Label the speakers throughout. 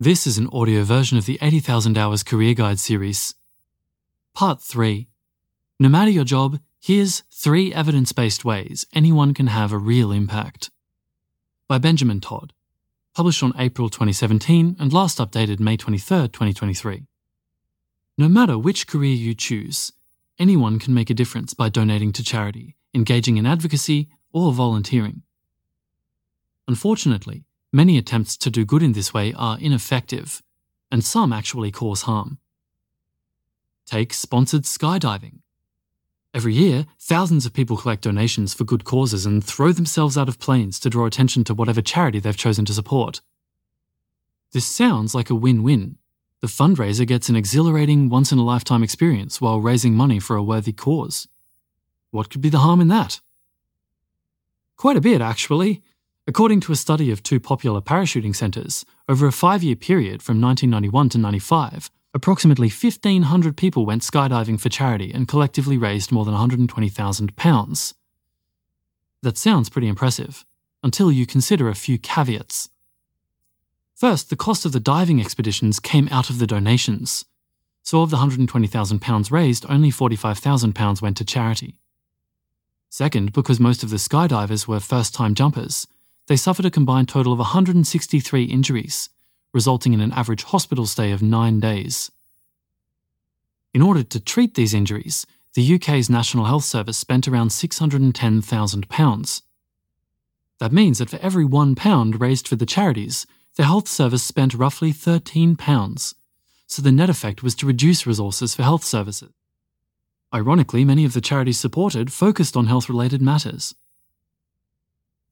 Speaker 1: This is an audio version of the 80,000 Hours Career Guide series. Part 3 No matter your job, here's three evidence based ways anyone can have a real impact. By Benjamin Todd. Published on April 2017 and last updated May 23, 2023. No matter which career you choose, anyone can make a difference by donating to charity, engaging in advocacy, or volunteering. Unfortunately, Many attempts to do good in this way are ineffective, and some actually cause harm. Take sponsored skydiving. Every year, thousands of people collect donations for good causes and throw themselves out of planes to draw attention to whatever charity they've chosen to support. This sounds like a win win. The fundraiser gets an exhilarating, once in a lifetime experience while raising money for a worthy cause. What could be the harm in that? Quite a bit, actually. According to a study of two popular parachuting centres, over a five year period from 1991 to 95, approximately 1,500 people went skydiving for charity and collectively raised more than £120,000. That sounds pretty impressive, until you consider a few caveats. First, the cost of the diving expeditions came out of the donations. So, of the £120,000 raised, only £45,000 went to charity. Second, because most of the skydivers were first time jumpers, they suffered a combined total of 163 injuries, resulting in an average hospital stay of nine days. In order to treat these injuries, the UK's National Health Service spent around £610,000. That means that for every £1 raised for the charities, the health service spent roughly £13. So the net effect was to reduce resources for health services. Ironically, many of the charities supported focused on health related matters.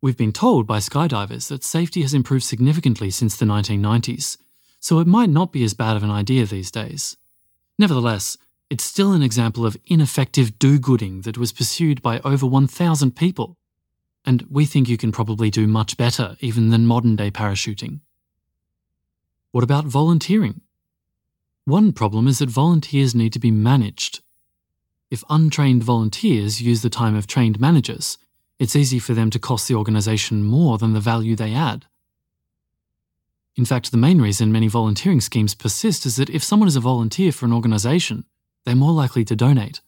Speaker 1: We've been told by skydivers that safety has improved significantly since the 1990s, so it might not be as bad of an idea these days. Nevertheless, it's still an example of ineffective do gooding that was pursued by over 1,000 people. And we think you can probably do much better even than modern day parachuting. What about volunteering? One problem is that volunteers need to be managed. If untrained volunteers use the time of trained managers, it's easy for them to cost the organisation more than the value they add. In fact, the main reason many volunteering schemes persist is that if someone is a volunteer for an organisation, they're more likely to donate.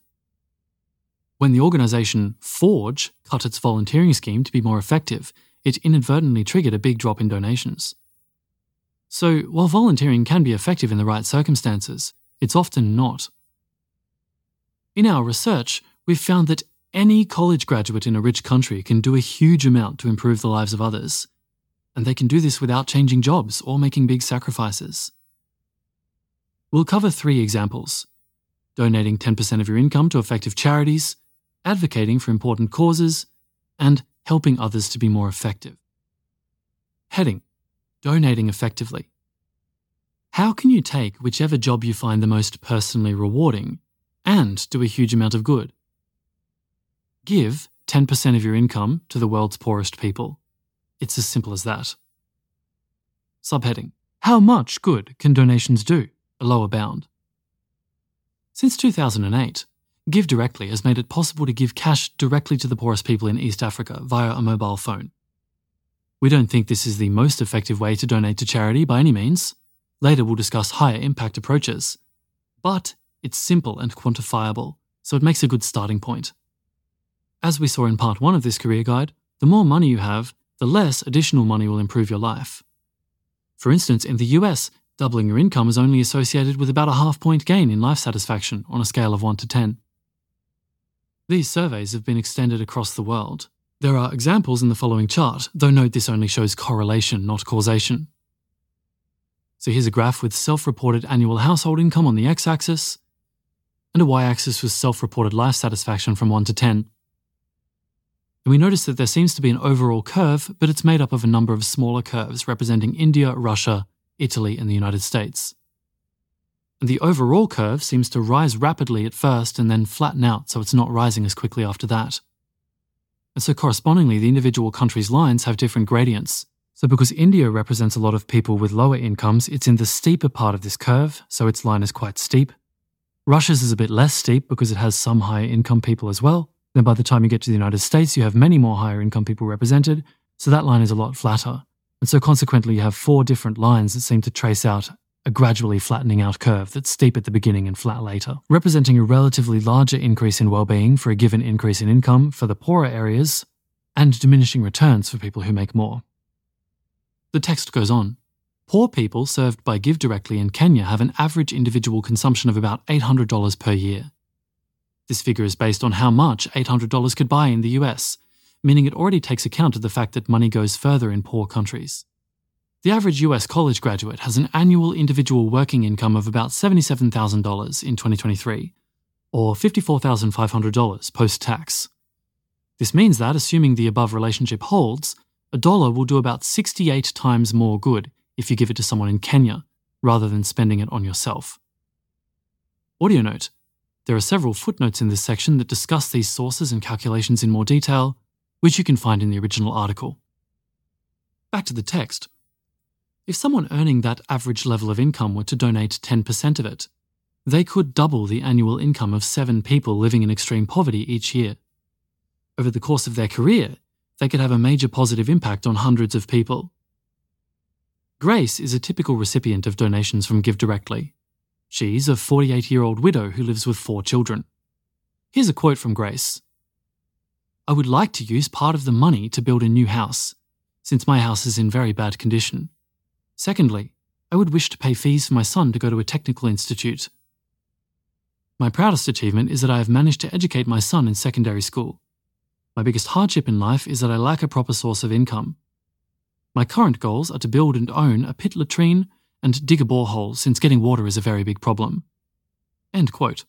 Speaker 1: When the organisation Forge cut its volunteering scheme to be more effective, it inadvertently triggered a big drop in donations. So, while volunteering can be effective in the right circumstances, it's often not. In our research, we've found that any college graduate in a rich country can do a huge amount to improve the lives of others, and they can do this without changing jobs or making big sacrifices. We'll cover three examples donating 10% of your income to effective charities, advocating for important causes, and helping others to be more effective. Heading Donating effectively. How can you take whichever job you find the most personally rewarding and do a huge amount of good? Give 10% of your income to the world's poorest people. It's as simple as that. Subheading How much good can donations do? A lower bound. Since 2008, Give Directly has made it possible to give cash directly to the poorest people in East Africa via a mobile phone. We don't think this is the most effective way to donate to charity by any means. Later, we'll discuss higher impact approaches. But it's simple and quantifiable, so it makes a good starting point. As we saw in part one of this career guide, the more money you have, the less additional money will improve your life. For instance, in the US, doubling your income is only associated with about a half point gain in life satisfaction on a scale of 1 to 10. These surveys have been extended across the world. There are examples in the following chart, though note this only shows correlation, not causation. So here's a graph with self reported annual household income on the x axis, and a y axis with self reported life satisfaction from 1 to 10 and we notice that there seems to be an overall curve, but it's made up of a number of smaller curves representing India, Russia, Italy, and the United States. And the overall curve seems to rise rapidly at first and then flatten out so it's not rising as quickly after that. And so correspondingly, the individual countries' lines have different gradients. So because India represents a lot of people with lower incomes, it's in the steeper part of this curve, so its line is quite steep. Russia's is a bit less steep because it has some higher income people as well. Then by the time you get to the United States, you have many more higher income people represented, so that line is a lot flatter. and so consequently you have four different lines that seem to trace out a gradually flattening out curve that's steep at the beginning and flat later, representing a relatively larger increase in well-being for a given increase in income for the poorer areas and diminishing returns for people who make more. The text goes on. Poor people served by Give Directly in Kenya have an average individual consumption of about $800 per year. This figure is based on how much $800 could buy in the US, meaning it already takes account of the fact that money goes further in poor countries. The average US college graduate has an annual individual working income of about $77,000 in 2023, or $54,500 post tax. This means that, assuming the above relationship holds, a dollar will do about 68 times more good if you give it to someone in Kenya rather than spending it on yourself. Audio note there are several footnotes in this section that discuss these sources and calculations in more detail, which you can find in the original article. Back to the text. If someone earning that average level of income were to donate 10% of it, they could double the annual income of seven people living in extreme poverty each year. Over the course of their career, they could have a major positive impact on hundreds of people. Grace is a typical recipient of donations from Give Directly. She's a 48 year old widow who lives with four children. Here's a quote from Grace I would like to use part of the money to build a new house, since my house is in very bad condition. Secondly, I would wish to pay fees for my son to go to a technical institute. My proudest achievement is that I have managed to educate my son in secondary school. My biggest hardship in life is that I lack a proper source of income. My current goals are to build and own a pit latrine and dig a borehole since getting water is a very big problem. End quote.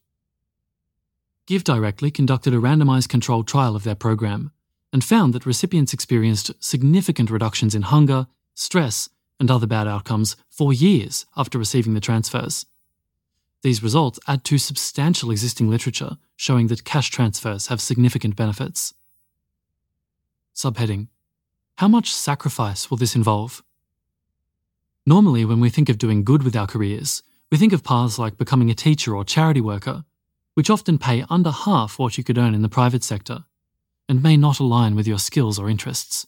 Speaker 1: Give Directly conducted a randomized controlled trial of their program and found that recipients experienced significant reductions in hunger, stress, and other bad outcomes for years after receiving the transfers. These results add to substantial existing literature showing that cash transfers have significant benefits. Subheading how much sacrifice will this involve? Normally, when we think of doing good with our careers, we think of paths like becoming a teacher or charity worker, which often pay under half what you could earn in the private sector and may not align with your skills or interests.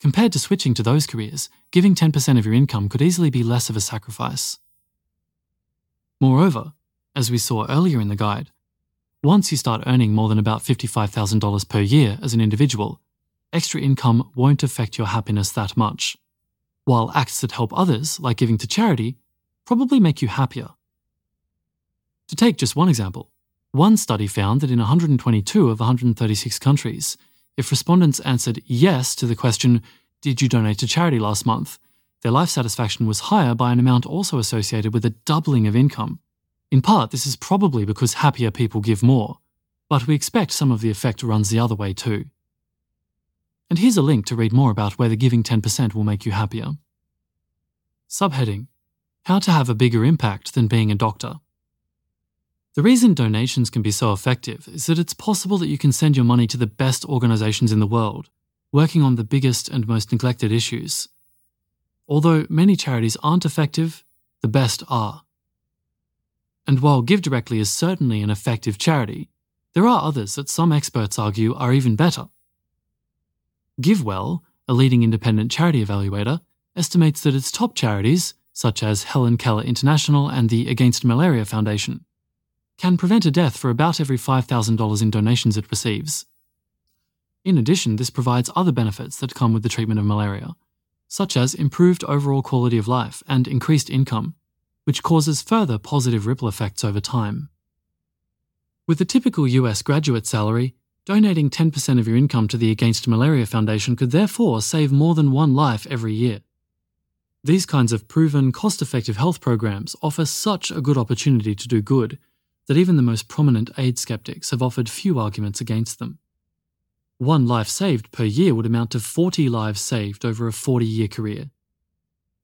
Speaker 1: Compared to switching to those careers, giving 10% of your income could easily be less of a sacrifice. Moreover, as we saw earlier in the guide, once you start earning more than about $55,000 per year as an individual, extra income won't affect your happiness that much, while acts that help others, like giving to charity, probably make you happier. To take just one example, one study found that in 122 of 136 countries, if respondents answered yes to the question, Did you donate to charity last month? their life satisfaction was higher by an amount also associated with a doubling of income. In part, this is probably because happier people give more, but we expect some of the effect runs the other way too. And here's a link to read more about whether giving 10% will make you happier. Subheading How to have a bigger impact than being a doctor. The reason donations can be so effective is that it's possible that you can send your money to the best organizations in the world, working on the biggest and most neglected issues. Although many charities aren't effective, the best are. And while GiveDirectly is certainly an effective charity, there are others that some experts argue are even better. GiveWell, a leading independent charity evaluator, estimates that its top charities, such as Helen Keller International and the Against Malaria Foundation, can prevent a death for about every $5,000 in donations it receives. In addition, this provides other benefits that come with the treatment of malaria, such as improved overall quality of life and increased income, which causes further positive ripple effects over time. With a typical US graduate salary, Donating 10% of your income to the Against Malaria Foundation could therefore save more than one life every year. These kinds of proven, cost effective health programs offer such a good opportunity to do good that even the most prominent aid skeptics have offered few arguments against them. One life saved per year would amount to 40 lives saved over a 40 year career.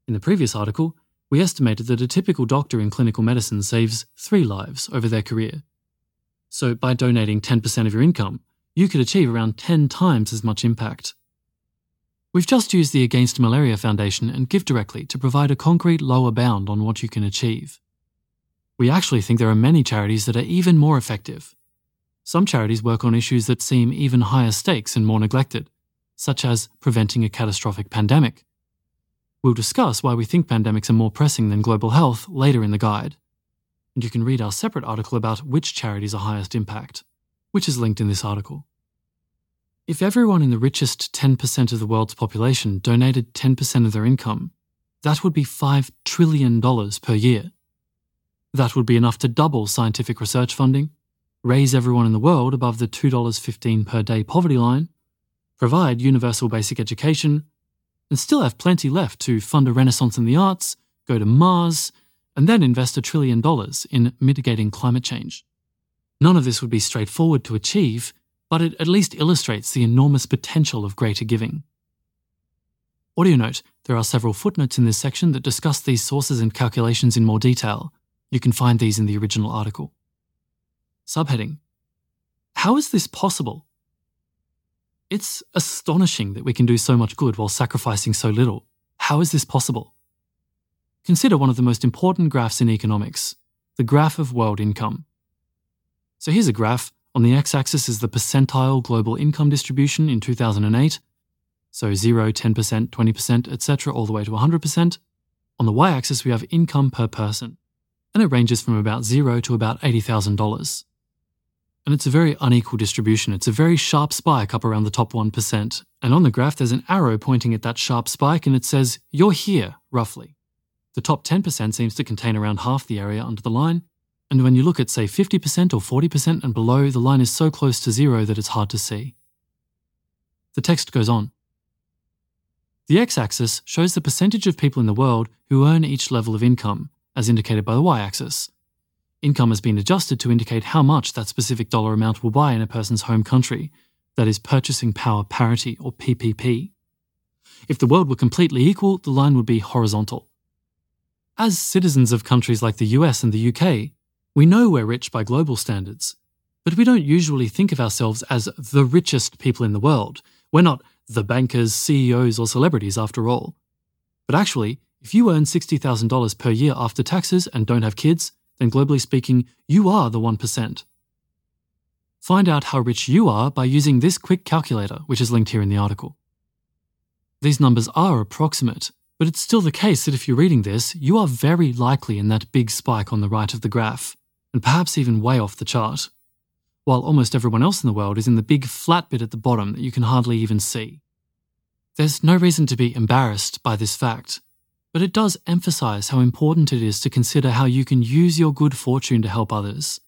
Speaker 1: In the previous article, we estimated that a typical doctor in clinical medicine saves three lives over their career. So, by donating 10% of your income, you could achieve around 10 times as much impact. We've just used the Against Malaria Foundation and GiveDirectly to provide a concrete lower bound on what you can achieve. We actually think there are many charities that are even more effective. Some charities work on issues that seem even higher stakes and more neglected, such as preventing a catastrophic pandemic. We'll discuss why we think pandemics are more pressing than global health later in the guide. And you can read our separate article about which charities are highest impact, which is linked in this article. If everyone in the richest 10% of the world's population donated 10% of their income, that would be $5 trillion per year. That would be enough to double scientific research funding, raise everyone in the world above the $2.15 per day poverty line, provide universal basic education, and still have plenty left to fund a renaissance in the arts, go to Mars, and then invest a trillion dollars in mitigating climate change. None of this would be straightforward to achieve, but it at least illustrates the enormous potential of greater giving. Audio note there are several footnotes in this section that discuss these sources and calculations in more detail. You can find these in the original article. Subheading How is this possible? It's astonishing that we can do so much good while sacrificing so little. How is this possible? Consider one of the most important graphs in economics the graph of world income. So here's a graph. On the x axis is the percentile global income distribution in 2008. So 0, 10%, 20%, etc., all the way to 100%. On the y axis, we have income per person, and it ranges from about 0 to about $80,000 and it's a very unequal distribution. It's a very sharp spike up around the top 1%. And on the graph, there's an arrow pointing at that sharp spike, and it says, You're here, roughly. The top 10% seems to contain around half the area under the line. And when you look at, say, 50% or 40% and below, the line is so close to zero that it's hard to see. The text goes on. The x axis shows the percentage of people in the world who earn each level of income, as indicated by the y axis. Income has been adjusted to indicate how much that specific dollar amount will buy in a person's home country, that is, purchasing power parity or PPP. If the world were completely equal, the line would be horizontal. As citizens of countries like the US and the UK, we know we're rich by global standards, but we don't usually think of ourselves as the richest people in the world. We're not the bankers, CEOs, or celebrities after all. But actually, if you earn $60,000 per year after taxes and don't have kids, then globally speaking, you are the 1%. Find out how rich you are by using this quick calculator, which is linked here in the article. These numbers are approximate, but it's still the case that if you're reading this, you are very likely in that big spike on the right of the graph, and perhaps even way off the chart, while almost everyone else in the world is in the big flat bit at the bottom that you can hardly even see. There's no reason to be embarrassed by this fact but it does emphasize how important it is to consider how you can use your good fortune to help others.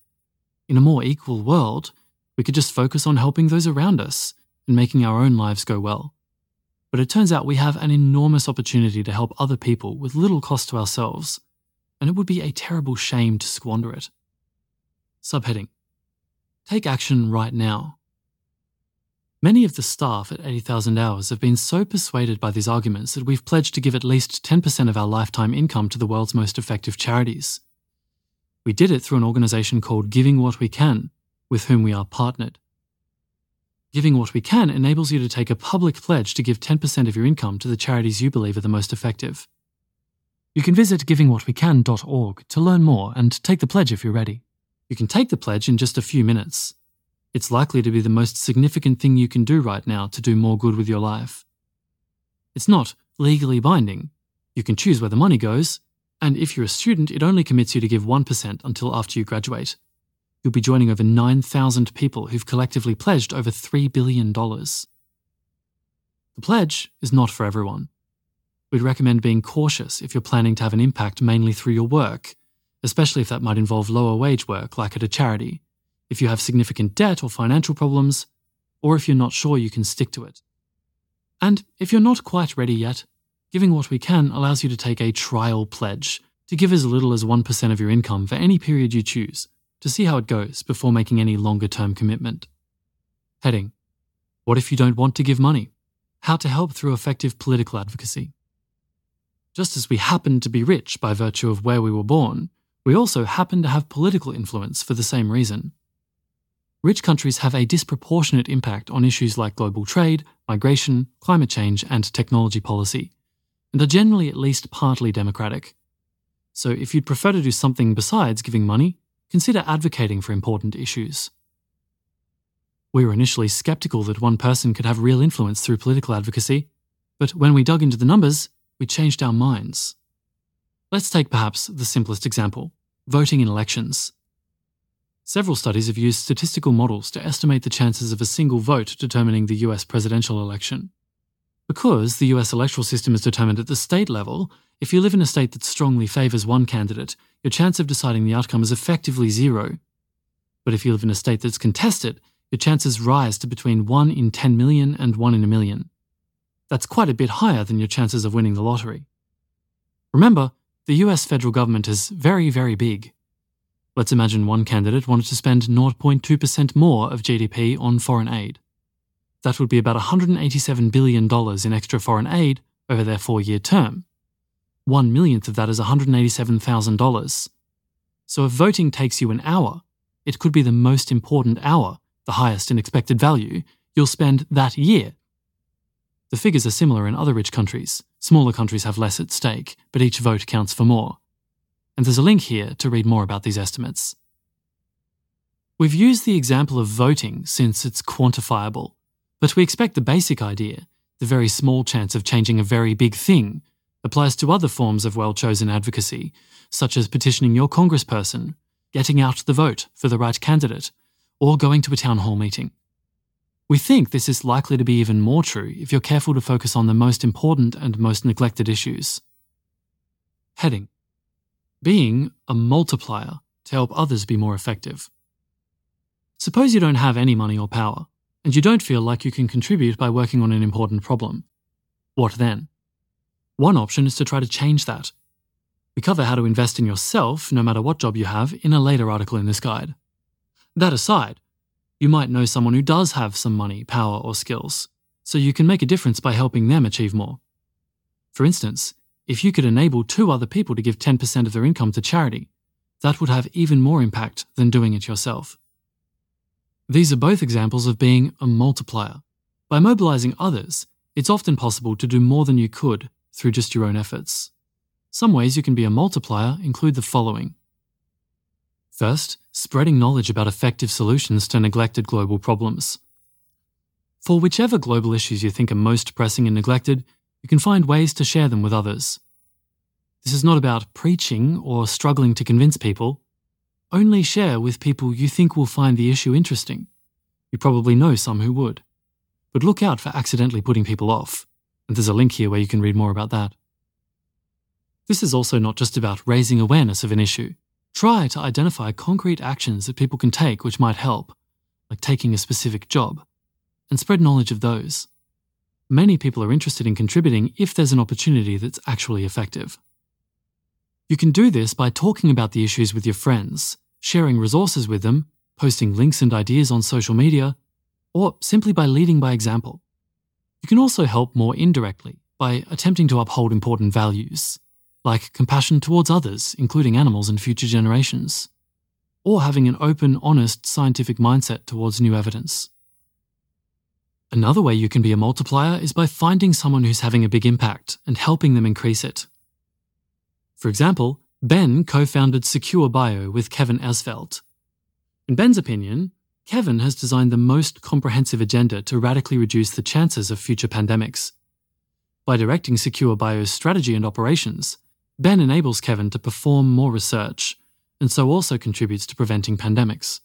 Speaker 1: In a more equal world, we could just focus on helping those around us and making our own lives go well. But it turns out we have an enormous opportunity to help other people with little cost to ourselves, and it would be a terrible shame to squander it. Subheading Take action right now. Many of the staff at 80,000 Hours have been so persuaded by these arguments that we've pledged to give at least 10% of our lifetime income to the world's most effective charities. We did it through an organization called Giving What We Can, with whom we are partnered. Giving What We Can enables you to take a public pledge to give 10% of your income to the charities you believe are the most effective. You can visit givingwhatwecan.org to learn more and take the pledge if you're ready. You can take the pledge in just a few minutes, it's likely to be the most significant thing you can do right now to do more good with your life. It's not legally binding. You can choose where the money goes, and if you're a student, it only commits you to give 1% until after you graduate. You'll be joining over 9,000 people who've collectively pledged over $3 billion. The pledge is not for everyone. We'd recommend being cautious if you're planning to have an impact mainly through your work, especially if that might involve lower wage work like at a charity if you have significant debt or financial problems, or if you're not sure you can stick to it. And if you're not quite ready yet, Giving What We Can allows you to take a trial pledge to give as little as 1% of your income for any period you choose to see how it goes before making any longer term commitment. Heading What if you don't want to give money? How to help through effective political advocacy. Just as we happen to be rich by virtue of where we were born, we also happen to have political influence for the same reason rich countries have a disproportionate impact on issues like global trade, migration, climate change, and technology policy, and are generally at least partly democratic. So if you'd prefer to do something besides giving money, consider advocating for important issues. We were initially skeptical that one person could have real influence through political advocacy, but when we dug into the numbers, we changed our minds. Let's take perhaps the simplest example voting in elections. Several studies have used statistical models to estimate the chances of a single vote determining the US presidential election. Because the US electoral system is determined at the state level, if you live in a state that strongly favours one candidate, your chance of deciding the outcome is effectively zero. But if you live in a state that's contested, your chances rise to between 1 in 10 million and 1 in a million. That's quite a bit higher than your chances of winning the lottery. Remember, the US federal government is very, very big. Let's imagine one candidate wanted to spend 0.2% more of GDP on foreign aid. That would be about $187 billion in extra foreign aid over their four year term. One millionth of that is $187,000. So if voting takes you an hour, it could be the most important hour the highest in expected value, you'll spend that year. The figures are similar in other rich countries. Smaller countries have less at stake, but each vote counts for more. And there's a link here to read more about these estimates. We've used the example of voting since it's quantifiable, but we expect the basic idea, the very small chance of changing a very big thing, applies to other forms of well chosen advocacy, such as petitioning your congressperson, getting out the vote for the right candidate, or going to a town hall meeting. We think this is likely to be even more true if you're careful to focus on the most important and most neglected issues. Heading Being a multiplier to help others be more effective. Suppose you don't have any money or power, and you don't feel like you can contribute by working on an important problem. What then? One option is to try to change that. We cover how to invest in yourself, no matter what job you have, in a later article in this guide. That aside, you might know someone who does have some money, power, or skills, so you can make a difference by helping them achieve more. For instance, if you could enable two other people to give 10% of their income to charity, that would have even more impact than doing it yourself. These are both examples of being a multiplier. By mobilizing others, it's often possible to do more than you could through just your own efforts. Some ways you can be a multiplier include the following First, spreading knowledge about effective solutions to neglected global problems. For whichever global issues you think are most pressing and neglected, you can find ways to share them with others. This is not about preaching or struggling to convince people. Only share with people you think will find the issue interesting. You probably know some who would. But look out for accidentally putting people off, and there's a link here where you can read more about that. This is also not just about raising awareness of an issue. Try to identify concrete actions that people can take which might help, like taking a specific job, and spread knowledge of those. Many people are interested in contributing if there's an opportunity that's actually effective. You can do this by talking about the issues with your friends, sharing resources with them, posting links and ideas on social media, or simply by leading by example. You can also help more indirectly by attempting to uphold important values like compassion towards others, including animals and future generations, or having an open, honest, scientific mindset towards new evidence. Another way you can be a multiplier is by finding someone who's having a big impact and helping them increase it. For example, Ben co founded Secure Bio with Kevin Esvelt. In Ben's opinion, Kevin has designed the most comprehensive agenda to radically reduce the chances of future pandemics. By directing Secure Bio's strategy and operations, Ben enables Kevin to perform more research, and so also contributes to preventing pandemics.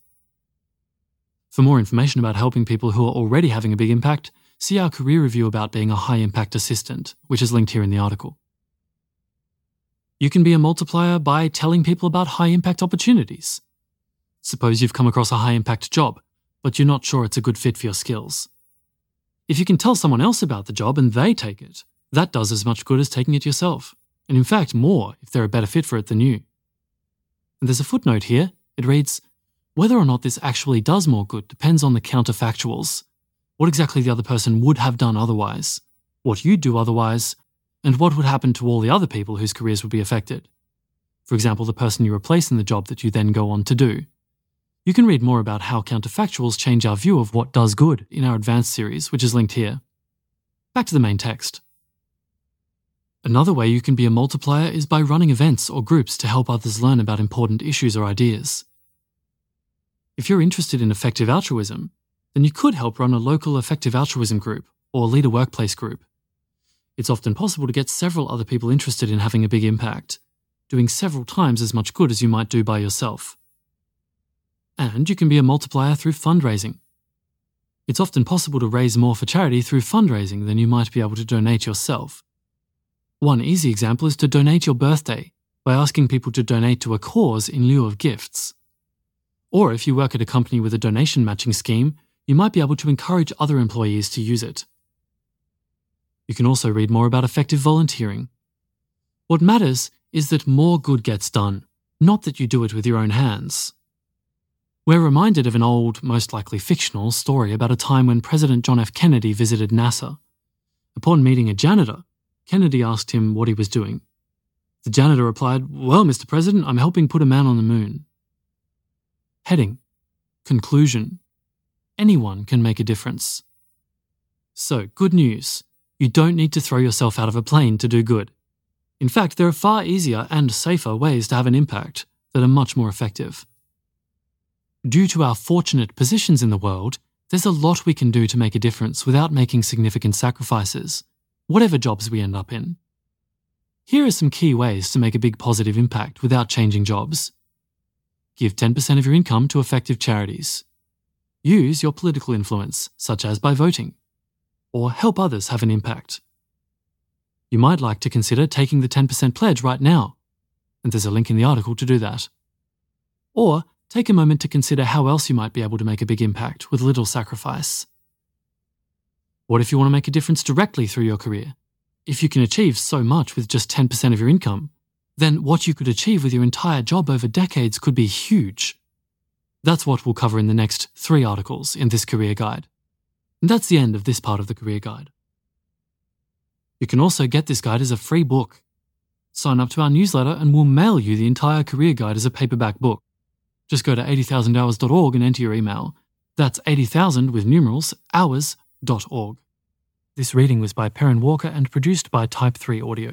Speaker 1: For more information about helping people who are already having a big impact, see our career review about being a high impact assistant, which is linked here in the article. You can be a multiplier by telling people about high impact opportunities. Suppose you've come across a high impact job, but you're not sure it's a good fit for your skills. If you can tell someone else about the job and they take it, that does as much good as taking it yourself and in fact more if they're a better fit for it than you. And there's a footnote here. It reads Whether or not this actually does more good depends on the counterfactuals. What exactly the other person would have done otherwise, what you'd do otherwise, and what would happen to all the other people whose careers would be affected. For example, the person you replace in the job that you then go on to do. You can read more about how counterfactuals change our view of what does good in our advanced series, which is linked here. Back to the main text. Another way you can be a multiplier is by running events or groups to help others learn about important issues or ideas. If you're interested in effective altruism, then you could help run a local effective altruism group or lead a workplace group. It's often possible to get several other people interested in having a big impact, doing several times as much good as you might do by yourself. And you can be a multiplier through fundraising. It's often possible to raise more for charity through fundraising than you might be able to donate yourself. One easy example is to donate your birthday by asking people to donate to a cause in lieu of gifts. Or if you work at a company with a donation matching scheme, you might be able to encourage other employees to use it. You can also read more about effective volunteering. What matters is that more good gets done, not that you do it with your own hands. We're reminded of an old, most likely fictional, story about a time when President John F. Kennedy visited NASA. Upon meeting a janitor, Kennedy asked him what he was doing. The janitor replied, Well, Mr. President, I'm helping put a man on the moon. Heading Conclusion Anyone can make a difference. So, good news. You don't need to throw yourself out of a plane to do good. In fact, there are far easier and safer ways to have an impact that are much more effective. Due to our fortunate positions in the world, there's a lot we can do to make a difference without making significant sacrifices, whatever jobs we end up in. Here are some key ways to make a big positive impact without changing jobs. Give 10% of your income to effective charities. Use your political influence, such as by voting, or help others have an impact. You might like to consider taking the 10% pledge right now, and there's a link in the article to do that. Or take a moment to consider how else you might be able to make a big impact with little sacrifice. What if you want to make a difference directly through your career? If you can achieve so much with just 10% of your income, then what you could achieve with your entire job over decades could be huge. That's what we'll cover in the next three articles in this career guide. And that's the end of this part of the career guide. You can also get this guide as a free book. Sign up to our newsletter and we'll mail you the entire career guide as a paperback book. Just go to 80000hours.org and enter your email. That's 80,000 with numerals, hours.org. This reading was by Perrin Walker and produced by Type 3 Audio.